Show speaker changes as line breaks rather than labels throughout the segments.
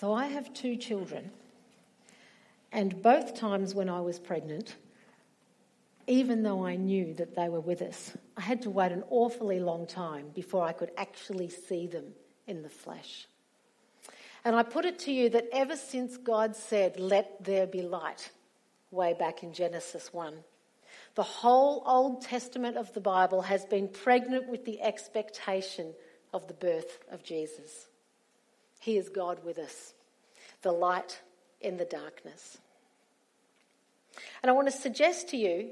So I have two children, and both times when I was pregnant, even though I knew that they were with us, I had to wait an awfully long time before I could actually see them in the flesh. And I put it to you that ever since God said, Let there be light, way back in Genesis 1, the whole Old Testament of the Bible has been pregnant with the expectation of the birth of Jesus. He is God with us, the light in the darkness. And I want to suggest to you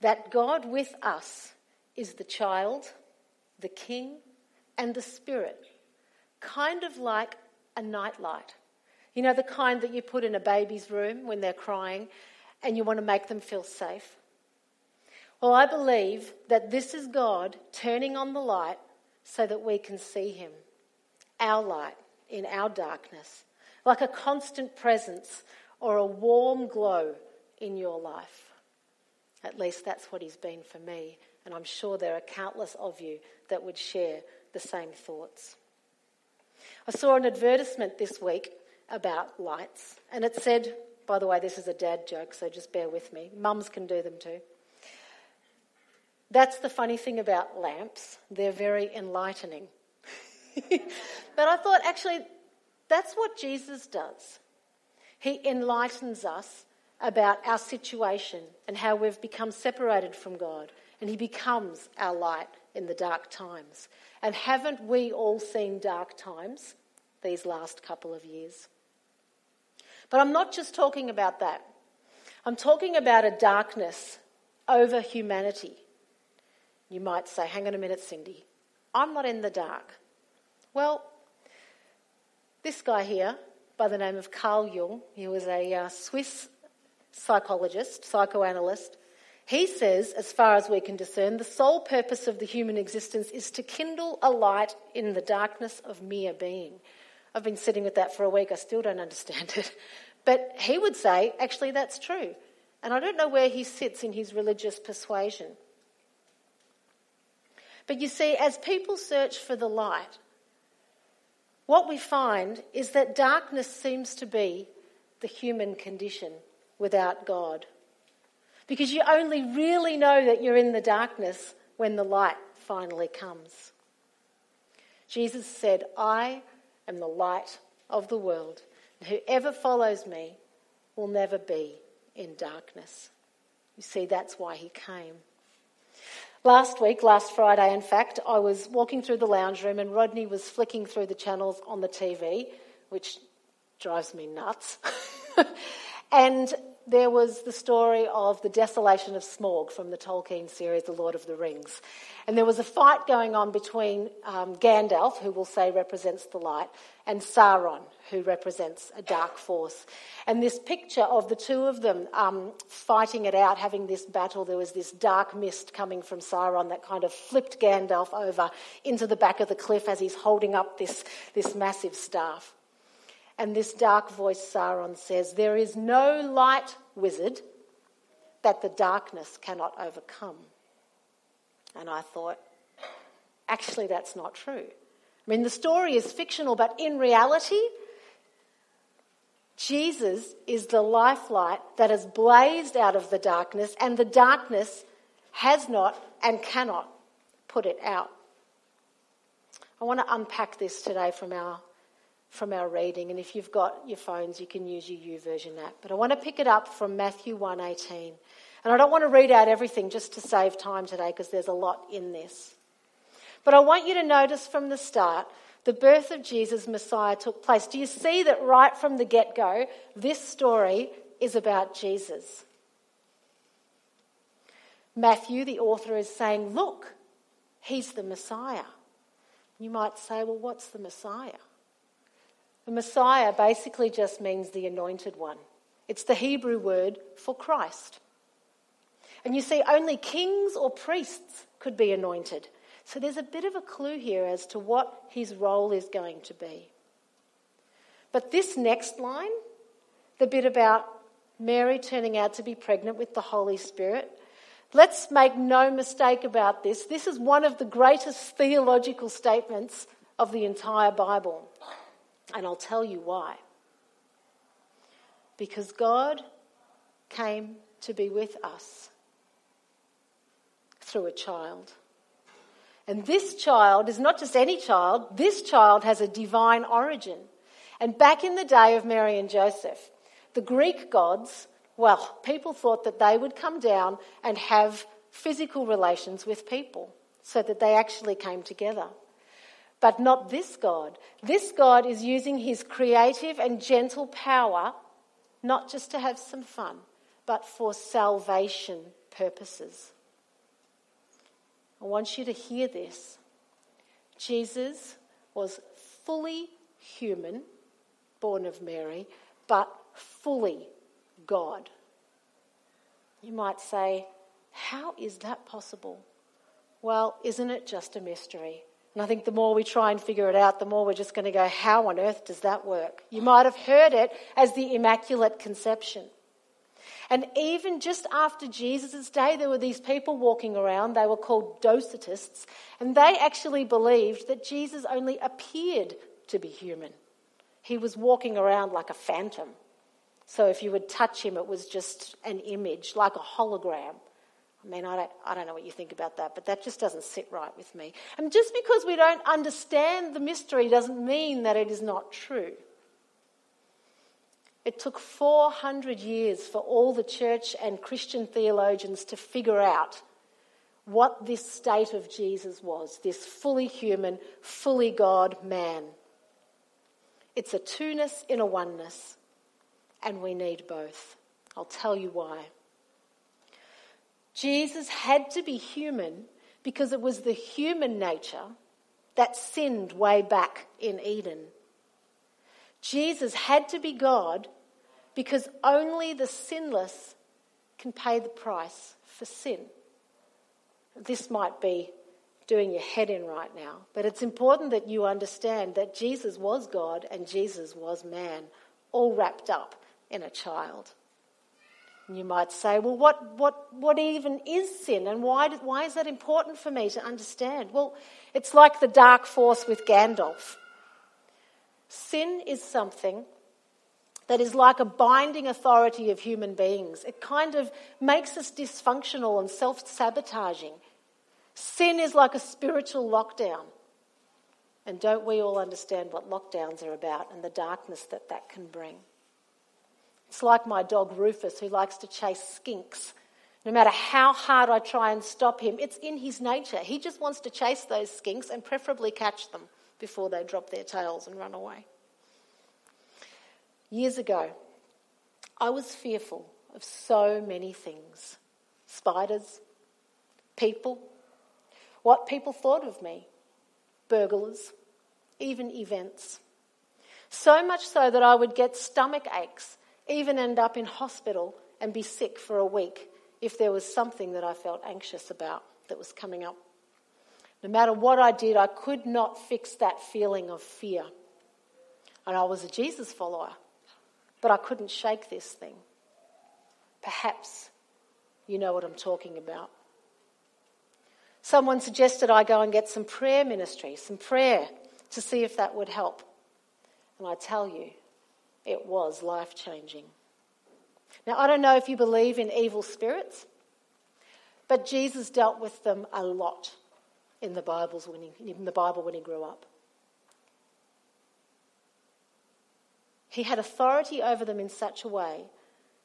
that God with us is the child, the king, and the spirit, kind of like a nightlight. You know, the kind that you put in a baby's room when they're crying and you want to make them feel safe? Well, I believe that this is God turning on the light so that we can see Him, our light in our darkness, like a constant presence or a warm glow in your life. At least that's what He's been for me, and I'm sure there are countless of you that would share the same thoughts. I saw an advertisement this week about lights, and it said, by the way, this is a dad joke, so just bear with me. Mums can do them too. That's the funny thing about lamps, they're very enlightening. but I thought actually that's what Jesus does. He enlightens us about our situation and how we've become separated from God, and He becomes our light in the dark times. And haven't we all seen dark times these last couple of years? But I'm not just talking about that. I'm talking about a darkness over humanity you might say, hang on a minute, Cindy, I'm not in the dark. Well, this guy here, by the name of Carl Jung, he was a uh, Swiss psychologist, psychoanalyst. He says, as far as we can discern, the sole purpose of the human existence is to kindle a light in the darkness of mere being. I've been sitting with that for a week, I still don't understand it. But he would say, actually, that's true. And I don't know where he sits in his religious persuasion. But you see, as people search for the light, what we find is that darkness seems to be the human condition without God. Because you only really know that you're in the darkness when the light finally comes. Jesus said, I am the light of the world, and whoever follows me will never be in darkness. You see, that's why he came. Last week, last Friday, in fact, I was walking through the lounge room and Rodney was flicking through the channels on the TV, which drives me nuts. and there was the story of the desolation of Smaug from the Tolkien series, The Lord of the Rings. And there was a fight going on between um, Gandalf, who we'll say represents the light, and Sauron, who represents a dark force. And this picture of the two of them um, fighting it out, having this battle, there was this dark mist coming from Sauron that kind of flipped Gandalf over into the back of the cliff as he's holding up this, this massive staff. And this dark voice, Sauron, says, There is no light, wizard, that the darkness cannot overcome. And I thought, actually, that's not true. I mean, the story is fictional, but in reality, Jesus is the lifelight that has blazed out of the darkness, and the darkness has not and cannot put it out. I want to unpack this today from our from our reading, and if you've got your phones, you can use your YouVersion app. But I want to pick it up from Matthew 1:18. And I don't want to read out everything just to save time today because there's a lot in this. But I want you to notice from the start the birth of Jesus, Messiah, took place. Do you see that right from the get go, this story is about Jesus? Matthew, the author, is saying, Look, he's the Messiah. You might say, Well, what's the Messiah? The Messiah basically just means the anointed one. It's the Hebrew word for Christ. And you see, only kings or priests could be anointed. So there's a bit of a clue here as to what his role is going to be. But this next line, the bit about Mary turning out to be pregnant with the Holy Spirit, let's make no mistake about this. This is one of the greatest theological statements of the entire Bible. And I'll tell you why. Because God came to be with us through a child. And this child is not just any child, this child has a divine origin. And back in the day of Mary and Joseph, the Greek gods, well, people thought that they would come down and have physical relations with people so that they actually came together. But not this God. This God is using his creative and gentle power not just to have some fun, but for salvation purposes. I want you to hear this. Jesus was fully human, born of Mary, but fully God. You might say, How is that possible? Well, isn't it just a mystery? And I think the more we try and figure it out, the more we're just going to go, How on earth does that work? You might have heard it as the Immaculate Conception. And even just after Jesus' day, there were these people walking around. They were called Docetists. And they actually believed that Jesus only appeared to be human. He was walking around like a phantom. So if you would touch him, it was just an image, like a hologram. I mean, I don't, I don't know what you think about that, but that just doesn't sit right with me. And just because we don't understand the mystery doesn't mean that it is not true. It took 400 years for all the church and Christian theologians to figure out what this state of Jesus was this fully human, fully God man. It's a two-ness in a oneness, and we need both. I'll tell you why. Jesus had to be human because it was the human nature that sinned way back in Eden. Jesus had to be God because only the sinless can pay the price for sin. This might be doing your head in right now, but it's important that you understand that Jesus was God and Jesus was man, all wrapped up in a child. And you might say, well, what, what, what even is sin and why, why is that important for me to understand? Well, it's like the dark force with Gandalf. Sin is something that is like a binding authority of human beings. It kind of makes us dysfunctional and self sabotaging. Sin is like a spiritual lockdown. And don't we all understand what lockdowns are about and the darkness that that can bring? It's like my dog Rufus, who likes to chase skinks. No matter how hard I try and stop him, it's in his nature. He just wants to chase those skinks and preferably catch them before they drop their tails and run away. Years ago, I was fearful of so many things spiders, people, what people thought of me, burglars, even events. So much so that I would get stomach aches, even end up in hospital and be sick for a week if there was something that I felt anxious about that was coming up. No matter what I did, I could not fix that feeling of fear. And I was a Jesus follower, but I couldn't shake this thing. Perhaps you know what I'm talking about. Someone suggested I go and get some prayer ministry, some prayer, to see if that would help. And I tell you, it was life changing. Now, I don't know if you believe in evil spirits, but Jesus dealt with them a lot in the, Bibles when he, in the Bible when he grew up. He had authority over them in such a way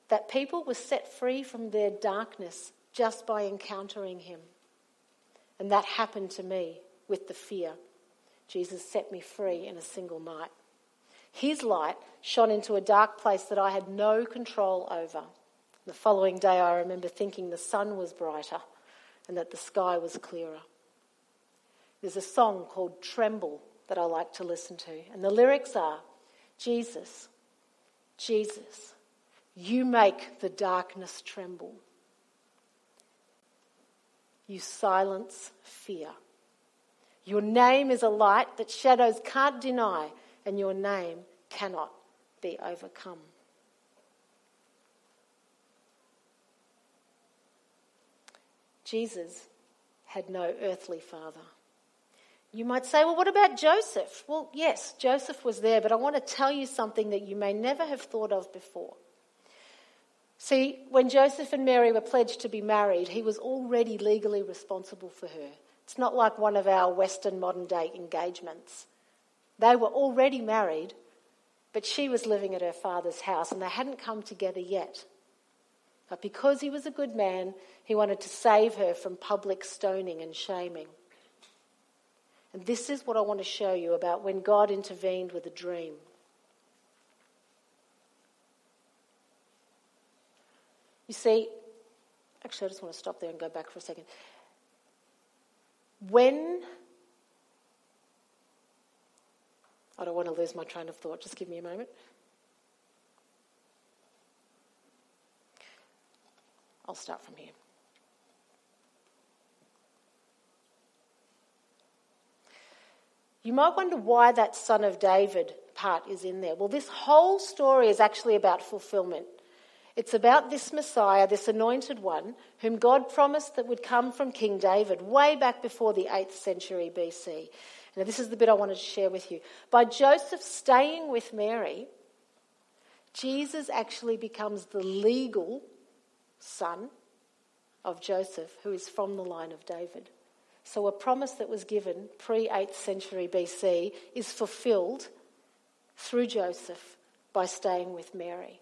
that people were set free from their darkness just by encountering him. And that happened to me with the fear. Jesus set me free in a single night. His light shone into a dark place that I had no control over. The following day, I remember thinking the sun was brighter and that the sky was clearer. There's a song called Tremble that I like to listen to, and the lyrics are Jesus, Jesus, you make the darkness tremble. You silence fear. Your name is a light that shadows can't deny, and your name cannot be overcome. Jesus had no earthly father. You might say, well, what about Joseph? Well, yes, Joseph was there, but I want to tell you something that you may never have thought of before. See, when Joseph and Mary were pledged to be married, he was already legally responsible for her. It's not like one of our Western modern day engagements. They were already married, but she was living at her father's house and they hadn't come together yet. But because he was a good man, he wanted to save her from public stoning and shaming. And this is what I want to show you about when God intervened with a dream. You see, actually, I just want to stop there and go back for a second. When I don't want to lose my train of thought, just give me a moment. I'll start from here. You might wonder why that son of David part is in there. Well, this whole story is actually about fulfillment. It's about this Messiah, this anointed one, whom God promised that would come from King David way back before the 8th century BC. Now, this is the bit I wanted to share with you. By Joseph staying with Mary, Jesus actually becomes the legal son of Joseph, who is from the line of David. So a promise that was given pre 8th century BC is fulfilled through Joseph by staying with Mary.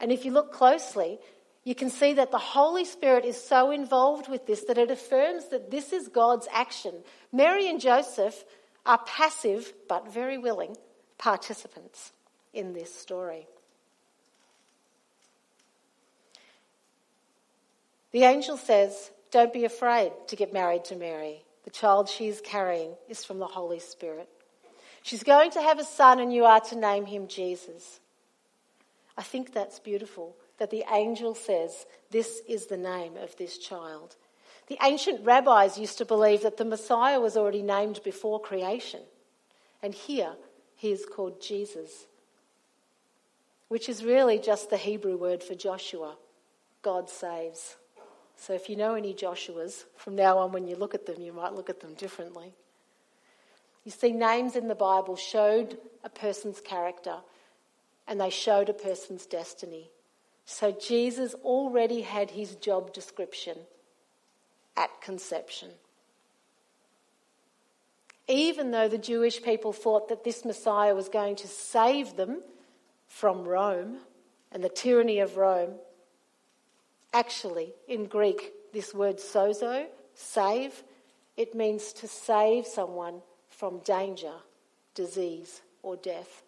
And if you look closely, you can see that the Holy Spirit is so involved with this that it affirms that this is God's action. Mary and Joseph are passive but very willing participants in this story. The angel says, don't be afraid to get married to Mary. The child she is carrying is from the Holy Spirit. She's going to have a son, and you are to name him Jesus. I think that's beautiful that the angel says, This is the name of this child. The ancient rabbis used to believe that the Messiah was already named before creation. And here he is called Jesus, which is really just the Hebrew word for Joshua God saves. So if you know any Joshuas, from now on when you look at them, you might look at them differently. You see, names in the Bible showed a person's character and they showed a person's destiny. So Jesus already had his job description at conception. Even though the Jewish people thought that this Messiah was going to save them from Rome and the tyranny of Rome, Actually, in Greek, this word sozo, save, it means to save someone from danger, disease, or death.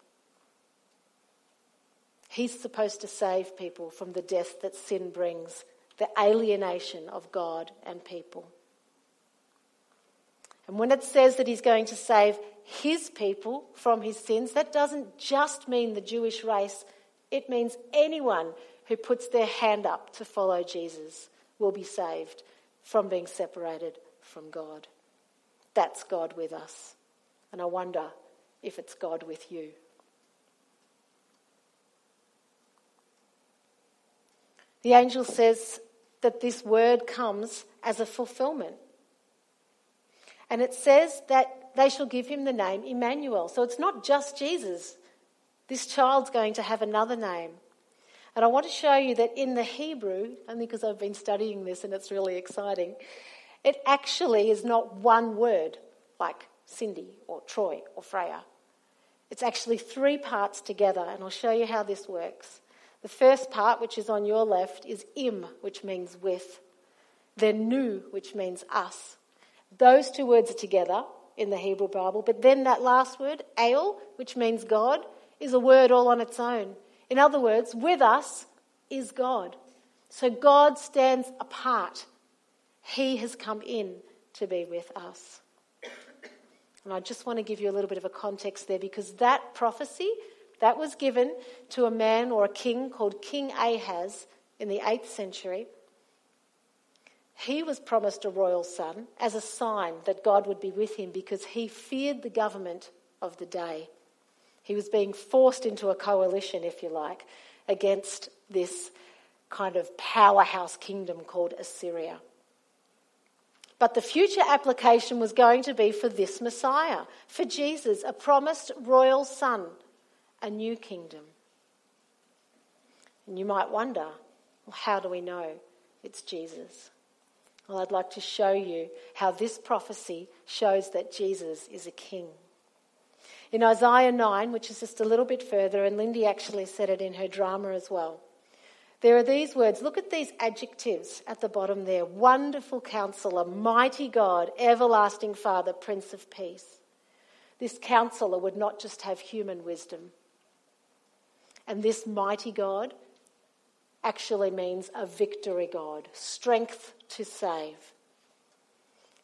He's supposed to save people from the death that sin brings, the alienation of God and people. And when it says that he's going to save his people from his sins, that doesn't just mean the Jewish race, it means anyone who puts their hand up to follow Jesus will be saved from being separated from God. That's God with us. And I wonder if it's God with you. The angel says that this word comes as a fulfillment. And it says that they shall give him the name Emmanuel. So it's not just Jesus. This child's going to have another name. And I want to show you that in the Hebrew, only because I've been studying this and it's really exciting, it actually is not one word like Cindy or Troy or Freya. It's actually three parts together, and I'll show you how this works. The first part, which is on your left, is im, which means with. Then nu, which means us. Those two words are together in the Hebrew Bible, but then that last word, el, which means God, is a word all on its own. In other words, with us is God. So God stands apart. He has come in to be with us. And I just want to give you a little bit of a context there because that prophecy that was given to a man or a king called King Ahaz in the 8th century. He was promised a royal son as a sign that God would be with him because he feared the government of the day. He was being forced into a coalition, if you like, against this kind of powerhouse kingdom called Assyria. But the future application was going to be for this Messiah, for Jesus, a promised royal son, a new kingdom. And you might wonder, well, how do we know it's Jesus? Well, I'd like to show you how this prophecy shows that Jesus is a king. In Isaiah 9, which is just a little bit further, and Lindy actually said it in her drama as well, there are these words. Look at these adjectives at the bottom there wonderful counselor, mighty God, everlasting Father, Prince of Peace. This counselor would not just have human wisdom. And this mighty God actually means a victory God, strength to save.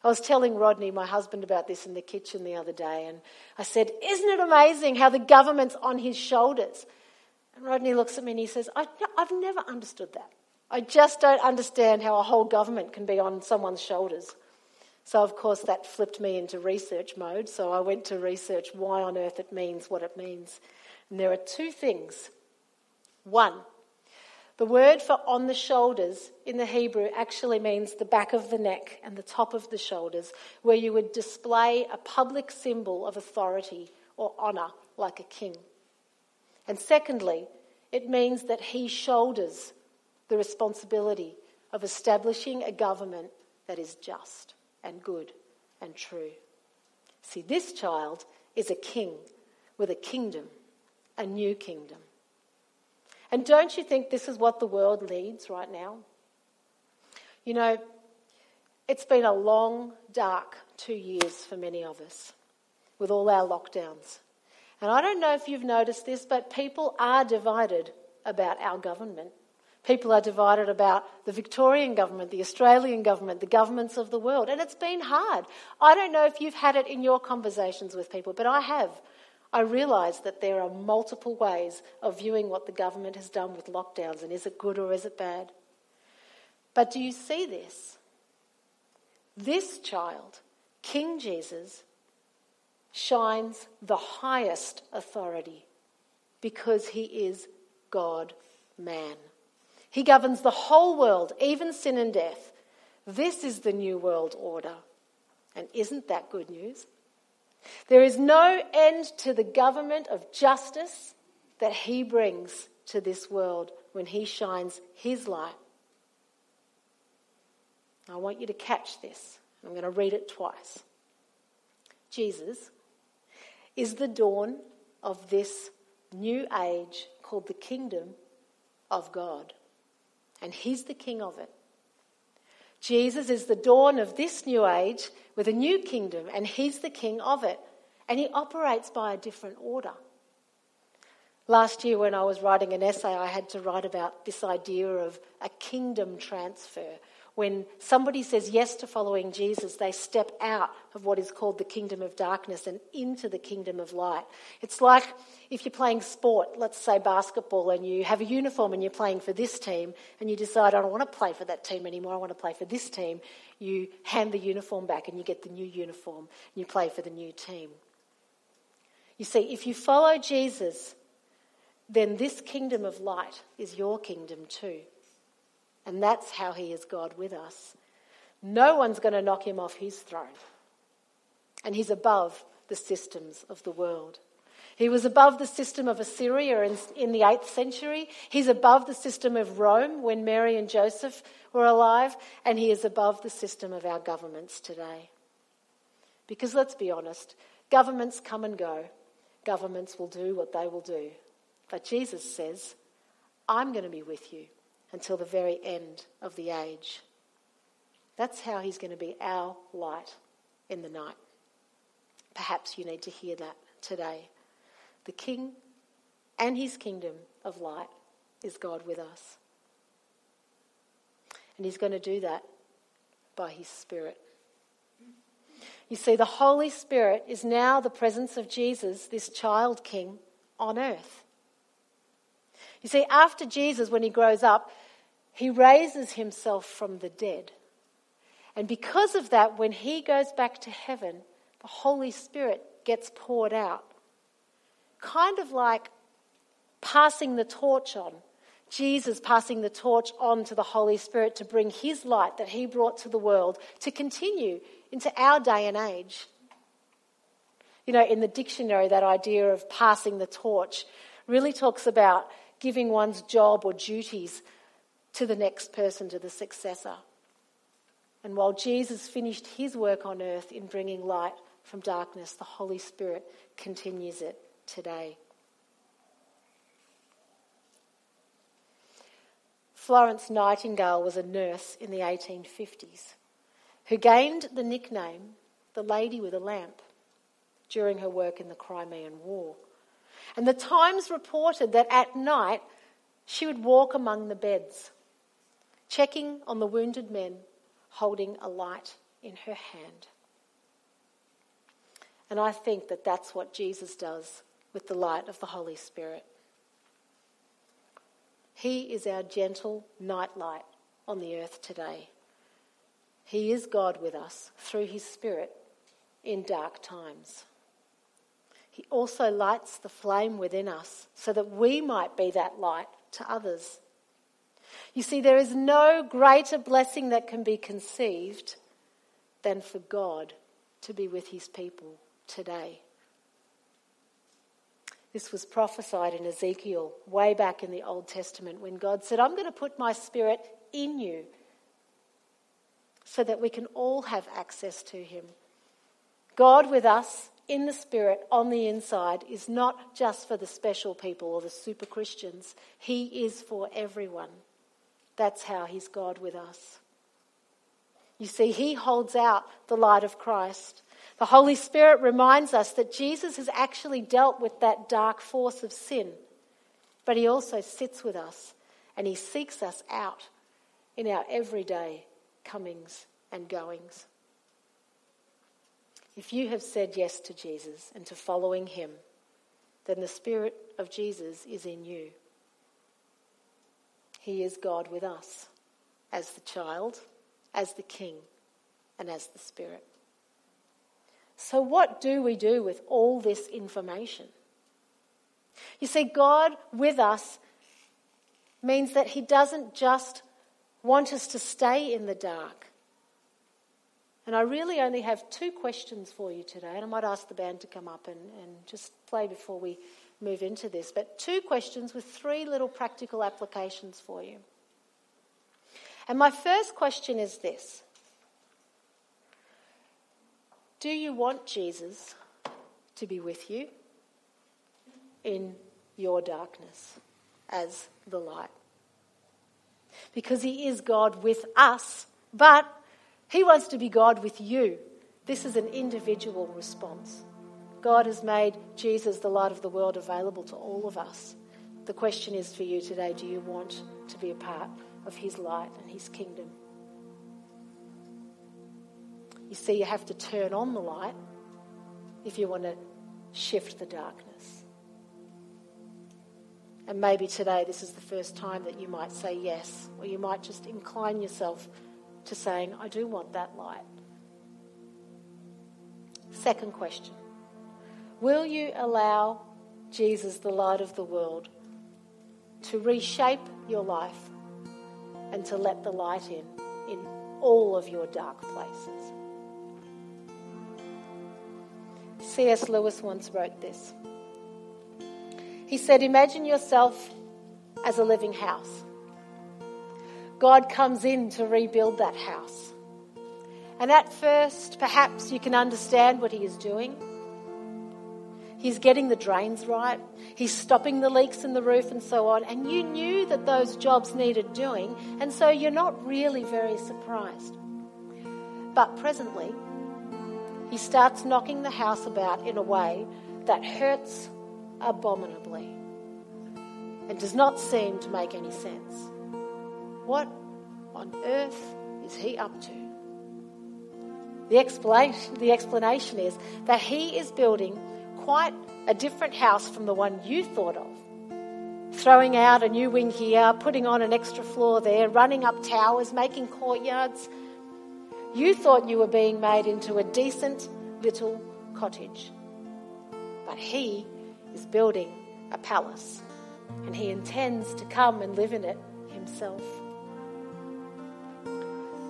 I was telling Rodney, my husband, about this in the kitchen the other day, and I said, Isn't it amazing how the government's on his shoulders? And Rodney looks at me and he says, I've never understood that. I just don't understand how a whole government can be on someone's shoulders. So, of course, that flipped me into research mode. So, I went to research why on earth it means what it means. And there are two things. One, the word for on the shoulders in the Hebrew actually means the back of the neck and the top of the shoulders, where you would display a public symbol of authority or honour, like a king. And secondly, it means that he shoulders the responsibility of establishing a government that is just and good and true. See, this child is a king with a kingdom, a new kingdom. And don't you think this is what the world needs right now? You know, it's been a long, dark two years for many of us with all our lockdowns. And I don't know if you've noticed this, but people are divided about our government. People are divided about the Victorian government, the Australian government, the governments of the world. And it's been hard. I don't know if you've had it in your conversations with people, but I have. I realise that there are multiple ways of viewing what the government has done with lockdowns and is it good or is it bad? But do you see this? This child, King Jesus, shines the highest authority because he is God man. He governs the whole world, even sin and death. This is the new world order. And isn't that good news? There is no end to the government of justice that he brings to this world when he shines his light. I want you to catch this. I'm going to read it twice. Jesus is the dawn of this new age called the kingdom of God. And He's the king of it. Jesus is the dawn of this new age with a new kingdom, and He's the king of it. And He operates by a different order. Last year, when I was writing an essay, I had to write about this idea of a kingdom transfer, when somebody says yes to following Jesus, they step out of what is called the kingdom of darkness and into the kingdom of light. It's like if you're playing sport, let's say basketball, and you have a uniform and you're playing for this team, and you decide, I don't want to play for that team anymore, I want to play for this team. You hand the uniform back and you get the new uniform, and you play for the new team. You see, if you follow Jesus, then this kingdom of light is your kingdom too. And that's how he is God with us. No one's going to knock him off his throne. And he's above the systems of the world. He was above the system of Assyria in, in, the 8th century. He's above the system of Rome when Mary and Joseph were alive. And he is above the system of our governments today. Because let's be honest, governments come and go. Governments will do what they will do. But Jesus says, I'm going to be with you until the very end of the age. That's how he's going to be our light in the night. Perhaps you need to hear that today. The King and his kingdom of light is God with us. And he's going to do that by his Spirit. You see, the Holy Spirit is now the presence of Jesus, this child king, on earth. You see, after Jesus, when he grows up, he raises himself from the dead. And because of that, when he goes back to heaven, the Holy Spirit gets poured out. Kind of like passing the torch on Jesus passing the torch on to the Holy Spirit to bring his light that he brought to the world to continue into our day and age. You know, in the dictionary, that idea of passing the torch really talks about giving one's job or duties to the next person, to the successor. And while Jesus finished his work on earth in bringing light from darkness, the Holy Spirit continues it today. Florence Nightingale was a nurse in the 1850s who gained the nickname the Lady with a Lamp during her work in the Crimean War. And the Times reported that at night she would walk among the beds, checking on the wounded men, holding a light in her hand. And I think that that's what Jesus does with the light of the Holy Spirit. He is our gentle nightlight on the earth today. He is God with us through His Spirit in dark times. He also lights the flame within us so that we might be that light to others. You see, there is no greater blessing that can be conceived than for God to be with His people today. This was prophesied in Ezekiel way back in the Old Testament when God said, I'm going to put my spirit in you so that we can all have access to him. God with us in the spirit on the inside is not just for the special people or the super Christians, he is for everyone. That's how he's God with us. You see, he holds out the light of Christ the Holy Spirit reminds us that Jesus has actually dealt with that dark force of sin, but he also sits with us and he seeks us out in our everyday comings and goings. If you have said yes to Jesus and to following him, then the Spirit of Jesus is in you. He is God with us as the child, as the king, and as the Spirit. So, what do we do with all this information? You see, God with us means that He doesn't just want us to stay in the dark. And I really only have two questions for you today, and I might ask the band to come up and, and just play before we move into this. But two questions with three little practical applications for you. And my first question is this do you want Jesus to be with you in your darkness as the light? Because he is God with us, but he wants to be God with you. This is an individual response. God has made Jesus, the light of the world, available to all of us. The question is for you today do you want to be a part of his light and his kingdom? You see, you have to turn on the light if you want to shift the darkness. And maybe today this is the first time that you might say yes, or you might just incline yourself to saying, I do want that light. Second question Will you allow Jesus, the light of the world, to reshape your life and to let the light in in all of your dark places? C.S. Lewis once wrote this. He said, Imagine yourself as a living house. God comes in to rebuild that house. And at first, perhaps you can understand what He is doing. He's getting the drains right, He's stopping the leaks in the roof, and so on. And you knew that those jobs needed doing, and so you're not really very surprised. But presently, he starts knocking the house about in a way that hurts abominably and does not seem to make any sense. What on earth is he up to? The explanation, the explanation is that he is building quite a different house from the one you thought of. Throwing out a new wing here, putting on an extra floor there, running up towers, making courtyards, you thought you were being made into a decent little cottage. But he is building a palace and He intends to come and live in it Himself.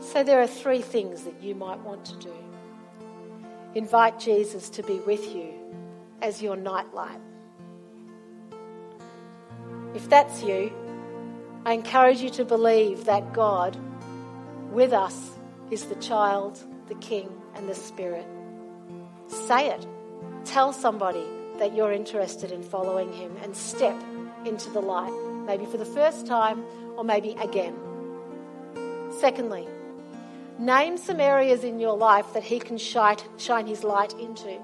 So, there are three things that you might want to do. Invite Jesus to be with you as your nightlight. If that's you, I encourage you to believe that God with us is the child, the king, and the spirit. Say it. Tell somebody that you're interested in following him and step into the light, maybe for the first time or maybe again. Secondly, name some areas in your life that he can shine, his light into.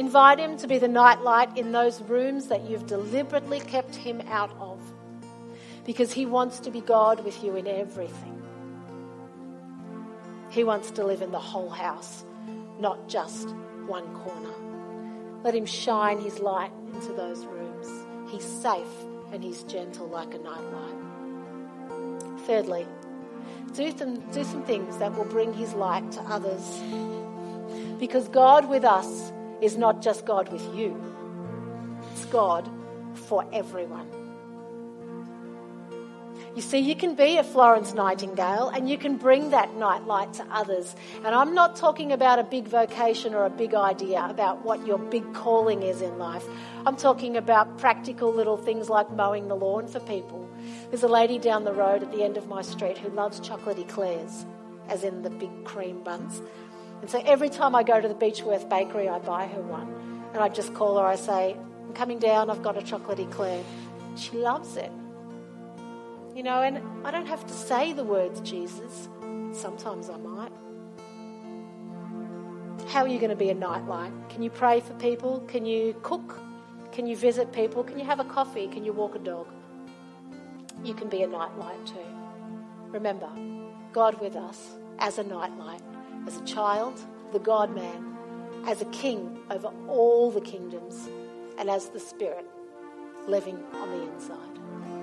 Invite him to be the nightlight in those rooms that you've deliberately kept him out of because he wants to be God with you in everything. He wants to live in the whole house, not just one corner. Let him shine his light into those rooms. He's safe and he's gentle like a nightlight. Thirdly, do some, do some things that will bring his light to others. Because God with us is not just God with you, it's God for everyone. You see, you can be a Florence Nightingale and you can bring that nightlight to others. And I'm not talking about a big vocation or a big idea about what your big calling is in life. I'm talking about practical little things like mowing the lawn for people. There's a lady down the road at the end of my street who loves chocolate eclairs, as in the big cream buns. And so every time I go to the Beechworth Bakery, I buy her one. And I just call her, I say, I'm coming down, I've got a chocolate eclair. She loves it. You know, and I don't have to say the words Jesus. Sometimes I might. How are you going to be a nightlight? Can you pray for people? Can you cook? Can you visit people? Can you have a coffee? Can you walk a dog? You can be a nightlight too. Remember, God with us as a nightlight, as a child, the God man, as a king over all the kingdoms, and as the Spirit living on the inside.